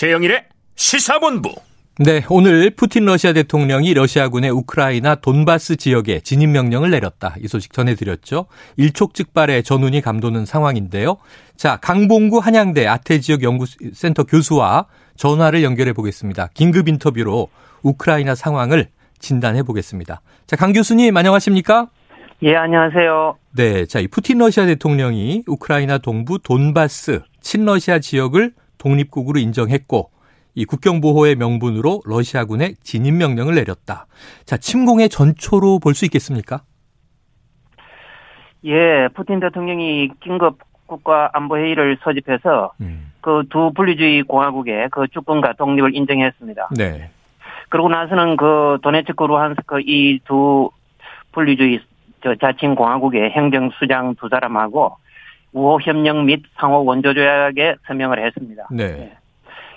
최영일의 시사본부. 네, 오늘 푸틴 러시아 대통령이 러시아군의 우크라이나 돈바스 지역에 진입 명령을 내렸다. 이 소식 전해드렸죠. 일촉즉발의 전운이 감도는 상황인데요. 자, 강봉구 한양대 아태 지역 연구센터 교수와 전화를 연결해 보겠습니다. 긴급 인터뷰로 우크라이나 상황을 진단해 보겠습니다. 자, 강 교수님 안녕하십니까? 예, 안녕하세요. 네, 자, 이 푸틴 러시아 대통령이 우크라이나 동부 돈바스 친러시아 지역을 독립국으로 인정했고 이 국경 보호의 명분으로 러시아군에 진입 명령을 내렸다. 자, 침공의 전초로 볼 수 있겠습니까? 예, 푸틴 대통령이 긴급 국가 안보 회의를 소집해서 음. 그두 분리주의 공화국의 그 주권과 독립을 인정했습니다. 네. 그러고 나서는 그 도네츠크 루한스크 이 두 분리주의 저 자친 공화국의 행정 수장 두 사람하고 우호 협력 및 상호 원조 조약에 서명을 했습니다. 네. 네.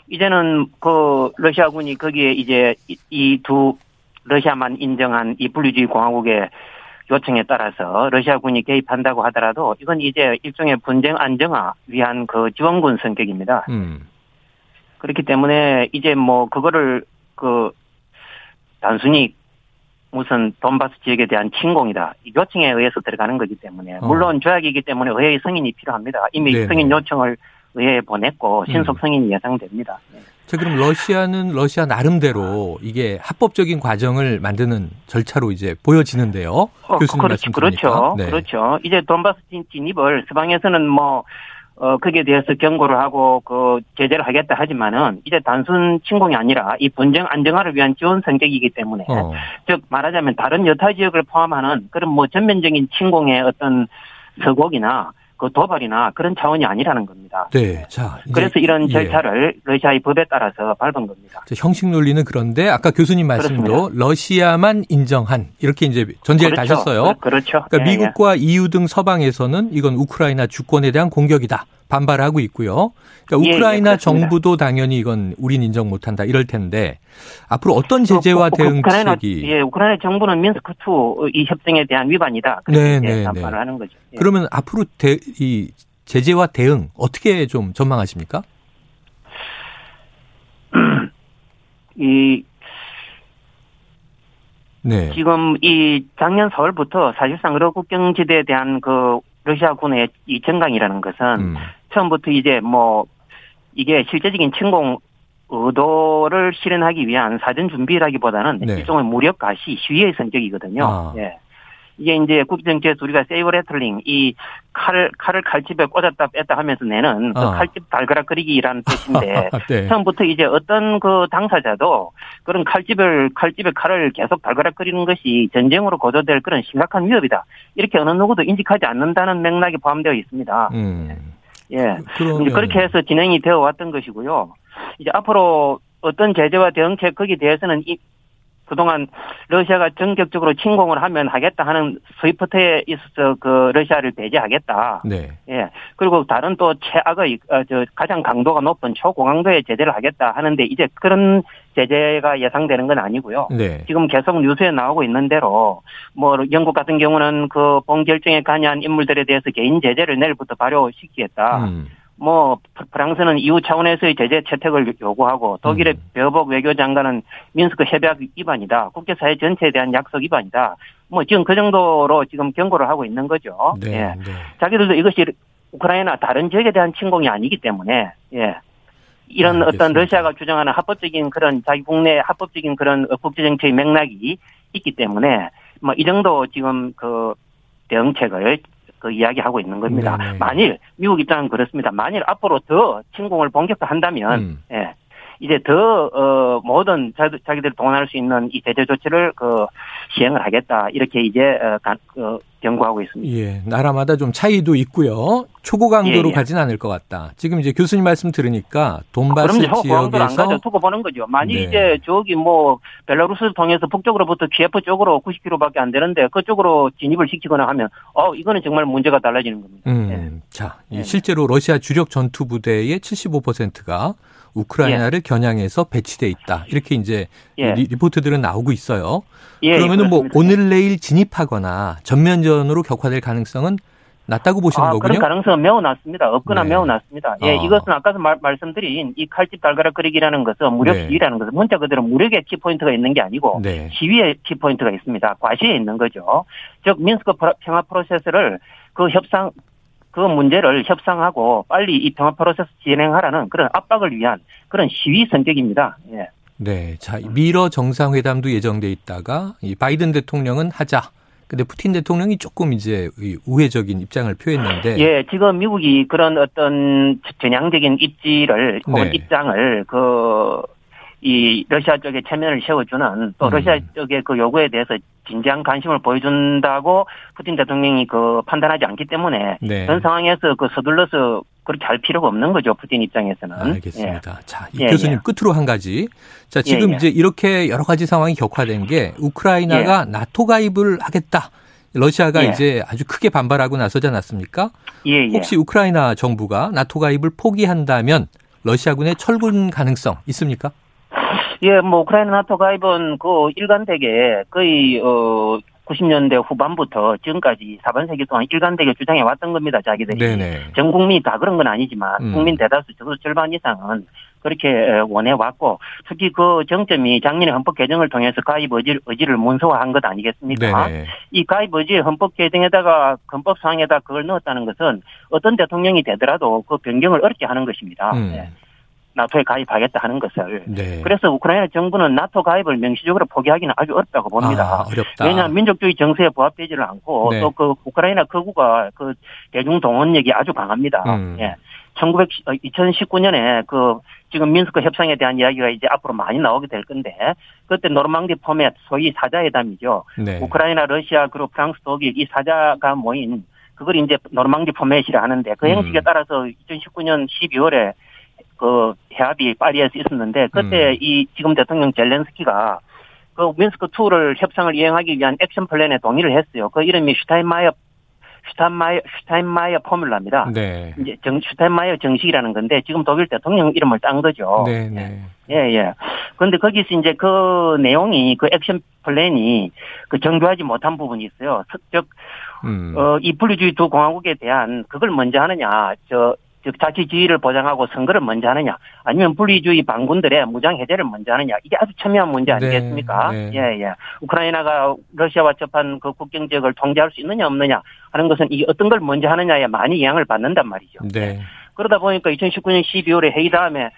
이제는 그 러시아군이 거기에 이제 이 두 러시아만 인정한 이 분리주의 공화국의 요청에 따라서 러시아군이 개입한다고 하더라도 이건 이제 일종의 분쟁 안정화 위한 그 지원군 성격입니다. 음. 그렇기 때문에 이제 뭐 그거를 그 단순히 무슨 돈바스 지역에 대한 침공이다. 요청에 의해서 들어가는 거기 때문에 어. 물론 조약이기 때문에 의회의 승인이 필요합니다. 이미 네네. 승인 요청을 의회에 보냈고 신속 음. 승인이 예상됩니다. 네. 자, 그럼 러시아는 러시아 나름대로 이게 합법적인 과정을 만드는 절차로 이제 보여지는데요. 어, 교수님 그렇죠, 그렇죠, 네. 그렇죠. 이제 돈바스 진입을 서방에서는 뭐 어, 거기에 대해서 경고를 하고, 그, 제재를 하겠다 하지만은, 이제 단순 침공이 아니라, 이 분쟁 안정화를 위한 지원 성격이기 때문에, 어. 즉, 말하자면 다른 여타 지역을 포함하는 그런 뭐 전면적인 침공의 어떤 서곡이나, 그 도발이나 그런 차원이 아니라는 겁니다. 네. 자. 그래서 이런 예. 절차를 예. 러시아의 법에 따라서 밟은 겁니다. 형식 논리는 그런데 아까 교수님 말씀도 그렇습니다. 러시아만 인정한 이렇게 이제 전제를 그렇죠. 다셨어요. 그렇죠. 그러니까 예, 미국과 예. EU 등 서방에서는 이건 우크라이나 주권에 대한 공격이다. 반발하고 있고요. 그러니까 예, 예, 우크라이나 예, 정부도 당연히 이건 우린 인정 못한다 이럴 텐데 앞으로 어떤 제재와 그, 대응책이 예, 우크라이나 정부는 민스크 2이 협정에 대한 위반이다. 그렇게 네, 네, 반발을 네. 하는 거죠. 예. 그러면 앞으로 대, 이 제재와 대응 어떻게 좀 전망하십니까? 이 네. 지금 이 작년 4월부터 사실상 러 국경지대에 대한 그 러시아군의 이 정강이라는 것은 음. 처음부터 이제 뭐 이게 실제적인 침공 의도를 실현하기 위한 사전 준비라기보다는 네. 일종의 무력 가시 시위의 성격이거든요. 아. 예. 이게 이제 국정제에서 우리가 saber rattling 이 칼을 칼을 칼집에 꽂았다 뺐다 하면서 내는 그 아. 칼집 달그락거리기라는 뜻인데 네. 처음부터 이제 어떤 그 당사자도 그런 칼집을 칼집에 칼을 계속 달그락거리는 것이 전쟁으로 고조될 그런 심각한 위협이다 이렇게 어느 누구도 인식하지 않는다는 맥락이 포함되어 있습니다. 음. 예. 그러면... 그렇게 해서 진행이 되어 왔던 것이고요. 이제 앞으로 어떤 제재와 대응책 거기에 대해서는 이 그동안 러시아가 전격적으로 침공을 하면 하겠다 하는 스위프트에 있어서 그 러시아를 배제하겠다. 네. 예. 그리고 다른 또 최악의 어, 저 가장 강도가 높은 초고강도의 제재를 하겠다 하는데 이제 그런 제재가 예상되는 건 아니고요. 네. 지금 계속 뉴스에 나오고 있는 대로 뭐 영국 같은 경우는 그 본 결정에 관여한 인물들에 대해서 개인 제재를 내일부터 발효시키겠다. 음. 뭐 프랑스는 이후 차원에서의 제재 채택을 요구하고 독일의 음. 베어복 외교장관은 민스크 협약 위반이다. 국제사회 전체에 대한 약속 위반이다. 뭐 지금 그 정도로 지금 경고를 하고 있는 거죠. 네, 예. 네. 자기들도 이것이 우크라이나 다른 지역에 대한 침공이 아니기 때문에 예. 이런 네, 어떤 러시아가 주장하는 합법적인 그런 자기 국내 합법적인 그런 국제 정책의 맥락이 있기 때문에 뭐 이 정도 지금 그 대응책을 그 이야기하고 있는 겁니다. 네네. 만일 미국 입장은 그렇습니다. 만일 앞으로 더 침공을 본격화한다면 음. 예. 이제 더 어, 모든 자기들 동원할 수 있는 이 제재 조치를 그 시행을 하겠다 이렇게 이제 어, 가, 어, 경고하고 있습니다. 예, 나라마다 좀 차이도 있고요. 초고 강도로 예, 예. 가진 않을 것 같다. 지금 이제 교수님 말씀 들으니까 돈바스 아, 지역에서 두고 보는 거죠. 만약 네. 이제 저기 뭐 벨라루스 통해서 북쪽으로부터 키예프 쪽으로 90km밖에 안 되는데 그쪽으로 진입을 시키거나 하면 어 이거는 정말 문제가 달라지는 겁니다. 음, 예. 자, 예. 실제로 러시아 주력 전투 부대의 75%가 우크라이나를 예. 겨냥해서 배치돼 있다. 이렇게 이제 예. 리, 포트들은 나오고 있어요. 예, 그러면은 뭐 오늘 내일 진입하거나 전면전으로 격화될 가능성은 낮다고 보시는 아, 거군요. 그런 가능성은 매우 낮습니다. 없거나 네. 매우 낮습니다. 예, 아. 이것은 아까도 말, 말씀드린 이 칼집 달가락거리기라는 것은 무력 네. 시위라는 것은 문자 그대로 무력의 키포인트가 있는 게 아니고 네. 시위의 키포인트가 있습니다. 과시에 있는 거죠. 즉 민스크 평화 프로세스를 그 협상 그 문제를 협상하고 빨리 이 평화 프로세스 진행하라는 그런 압박을 위한 그런 시위 성격입니다. 예. 네. 자, 미러 정상회담도 예정돼 있다가 이 바이든 대통령은 하자. 근데 푸틴 대통령이 조금 이제 이 우회적인 입장을 표했는데 예, 지금 미국이 그런 어떤 전향적인 입지를 혹은 네. 입장을 그 이 러시아 쪽에 체면을 세워주는 또 음. 러시아 쪽의 그 요구에 대해서 진지한 관심을 보여준다고 푸틴 대통령이 그 판단하지 않기 때문에 네. 그런 상황에서 그 서둘러서 그렇게 할 필요가 없는 거죠 푸틴 입장에서는. 알겠습니다. 자, 이 예, 교수님 예. 끝으로 한 가지. 자, 지금 예, 예. 이제 이렇게 여러 가지 상황이 격화된 게 우크라이나가 나토 가입을 하겠다. 러시아가 예. 이제 아주 크게 반발하고 나서지 않았습니까? 예, 예. 혹시 우크라이나 정부가 나토 가입을 포기한다면 러시아군의 철군 가능성 있습니까? 예, 뭐 우크라이나 나토 가입은 그 일관되게 거의 어 90년대 후반부터 지금까지 4반 세기 동안 일관되게 주장해 왔던 겁니다. 자기들이. 네네. 전 국민이 다 그런 건 아니지만 음. 국민 대다수 적어도 절반 이상은 그렇게 원해 왔고 특히 그 정점이 작년에 헌법 개정을 통해서 가입 의지, 의지를 문서화한 것 아니겠습니까? 네네. 이 가입 의지 헌법 개정에다가 헌법 사항에다 그걸 넣었다는 것은 어떤 대통령이 되더라도 그 변경을 어렵게 하는 것입니다. 음. 네. 나토에 가입하겠다 하는 것을. 네. 그래서 우크라이나 정부는 나토 가입을 명시적으로 포기하기는 아주 어렵다고 봅니다. 아, 어렵다. 왜냐하면 민족주의 정세에 부합되지를 않고 네. 또그 우크라이나 극우가 그 대중 동원력이 아주 강합니다. 음. 예. 1900 2019년에 그 지금 민스크 협상에 대한 이야기가 이제 앞으로 많이 나오게 될 건데 그때 노르망디 포맷 소위 사자회담이죠. 네. 우크라이나, 러시아 그리고 프랑스, 독일 이 사자가 모인 그걸 이제 노르망디 포맷이라 하는데 그 음. 형식에 따라서 2019년 12월에 그 회합이 파리에서 있었는데 그때 음. 이 지금 대통령 젤렌스키가 그 민스크 2를 협상을 이행하기 위한 액션 플랜에 동의를 했어요. 그 이름이 슈타인마이어 슈타인마이어 슈타인마이어 formula입니다. 네. 이제 정 슈타인마이어 정식이라는 건데 지금 독일 대통령 이름을 딴 거죠. 네, 네. 예, 예. 그런데 거기서 이제 그 내용이 그 액션 플랜이 그 정교하지 못한 부분이 있어요. 즉, 음. 어, 이 분리주의 두 공화국에 대한 그걸 먼저 하느냐, 저, 즉 자치 지위를 보장하고 선거를 먼저 하느냐, 아니면 분리주의 반군들의 무장 해제를 먼저 하느냐, 이게 아주 첨예한 문제 아니겠습니까? 네, 네. 예, 예. 우크라이나가 러시아와 접한 그 국경 지역을 통제할 수 있느냐 없느냐 하는 것은 이 어떤 걸 먼저 하느냐에 많이 영향을 받는단 말이죠. 네. 그러다 보니까 2019년 12월에 회의 다음에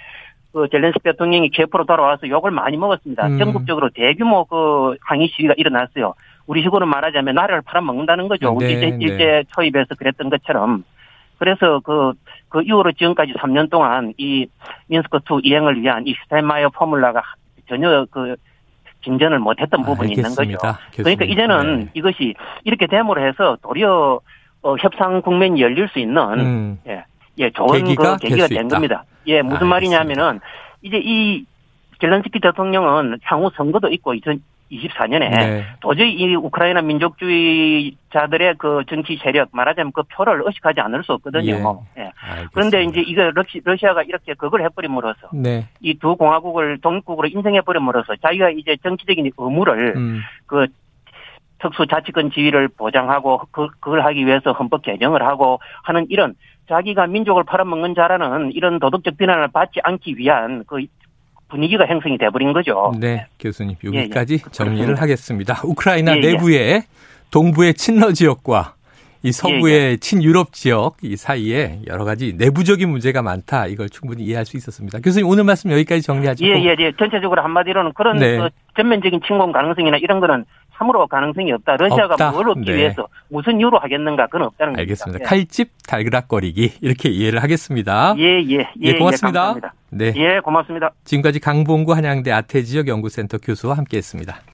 그 젤렌스키 대통령이 키예프로 돌아와서 욕을 많이 먹었습니다. 음. 전국적으로 대규모 그 항의 시위가 일어났어요. 우리 식으로 말하자면 나라를 팔아먹는다는 거죠. 네, 일제, 네. 일제 초입에서 그랬던 것처럼. 그래서 그, 그 이후로 지금까지 3년 동안 이 민스크2 이행을 위한 이 슈타인마이어 formula가 전혀 그 진전을 못했던 부분이 있는 거죠. 그러니까. 이제는 네. 이것이 이렇게 됨으로 해서 도리어 어, 협상 국면이 열릴 수 있는 음. 예, 좋은 계기가 그 계기가 된 있다. 겁니다. 예, 무슨 알겠습니다. 말이냐면은 이제 이 젤렌스키 대통령은 향후 선거도 있고 2024년에 네. 도저히 이 우크라이나 민족주의자들의 그 정치 세력 말하자면 그 표를 의식하지 않을 수 없거든요. 예. 알겠습니다. 그런데 이제 이거 러시, 러시아가 이렇게 그걸 해버림으로써 네. 이두 공화국을 독립국으로 인정해버림으로써 자기가 이제 정치적인 의무를 음. 그 특수자치권 지위를 보장하고 그, 그걸 하기 위해서 헌법 개정을 하고 하는 이런 자기가 민족을 팔아먹는 자라는 이런 도덕적 비난을 받지 않기 위한 그 분위기가 형성이 돼버린 거죠. 네, 교수님 예, 예. 여기까지 정리를 그렇습니다. 하겠습니다. 우크라이나 예, 예. 내부의 동부의 친러 지역과 이 서부의 예, 친유럽 지역 이 사이에 여러 가지 내부적인 문제가 많다. 이걸 충분히 이해할 수 있었습니다. 교수님 오늘 말씀 여기까지 정리하시고 예, 예, 예. 전체적으로 한마디로는 그런 네. 그 전면적인 침공 가능성이나 이런 거는 참으로 가능성이 없다. 러시아가 없다. 뭘 얻기 네. 위해서 무슨 이유로 하겠는가 그건 없다는 알겠습니다. 겁니다. 칼집 달그락거리기 이렇게 이해를 하겠습니다. 예, 예, 예, 예, 고맙습니다. 감사합니다. 네, 예, 고맙습니다. 지금까지 강봉구 한양대 아태지역 연구센터 교수와 함께했습니다.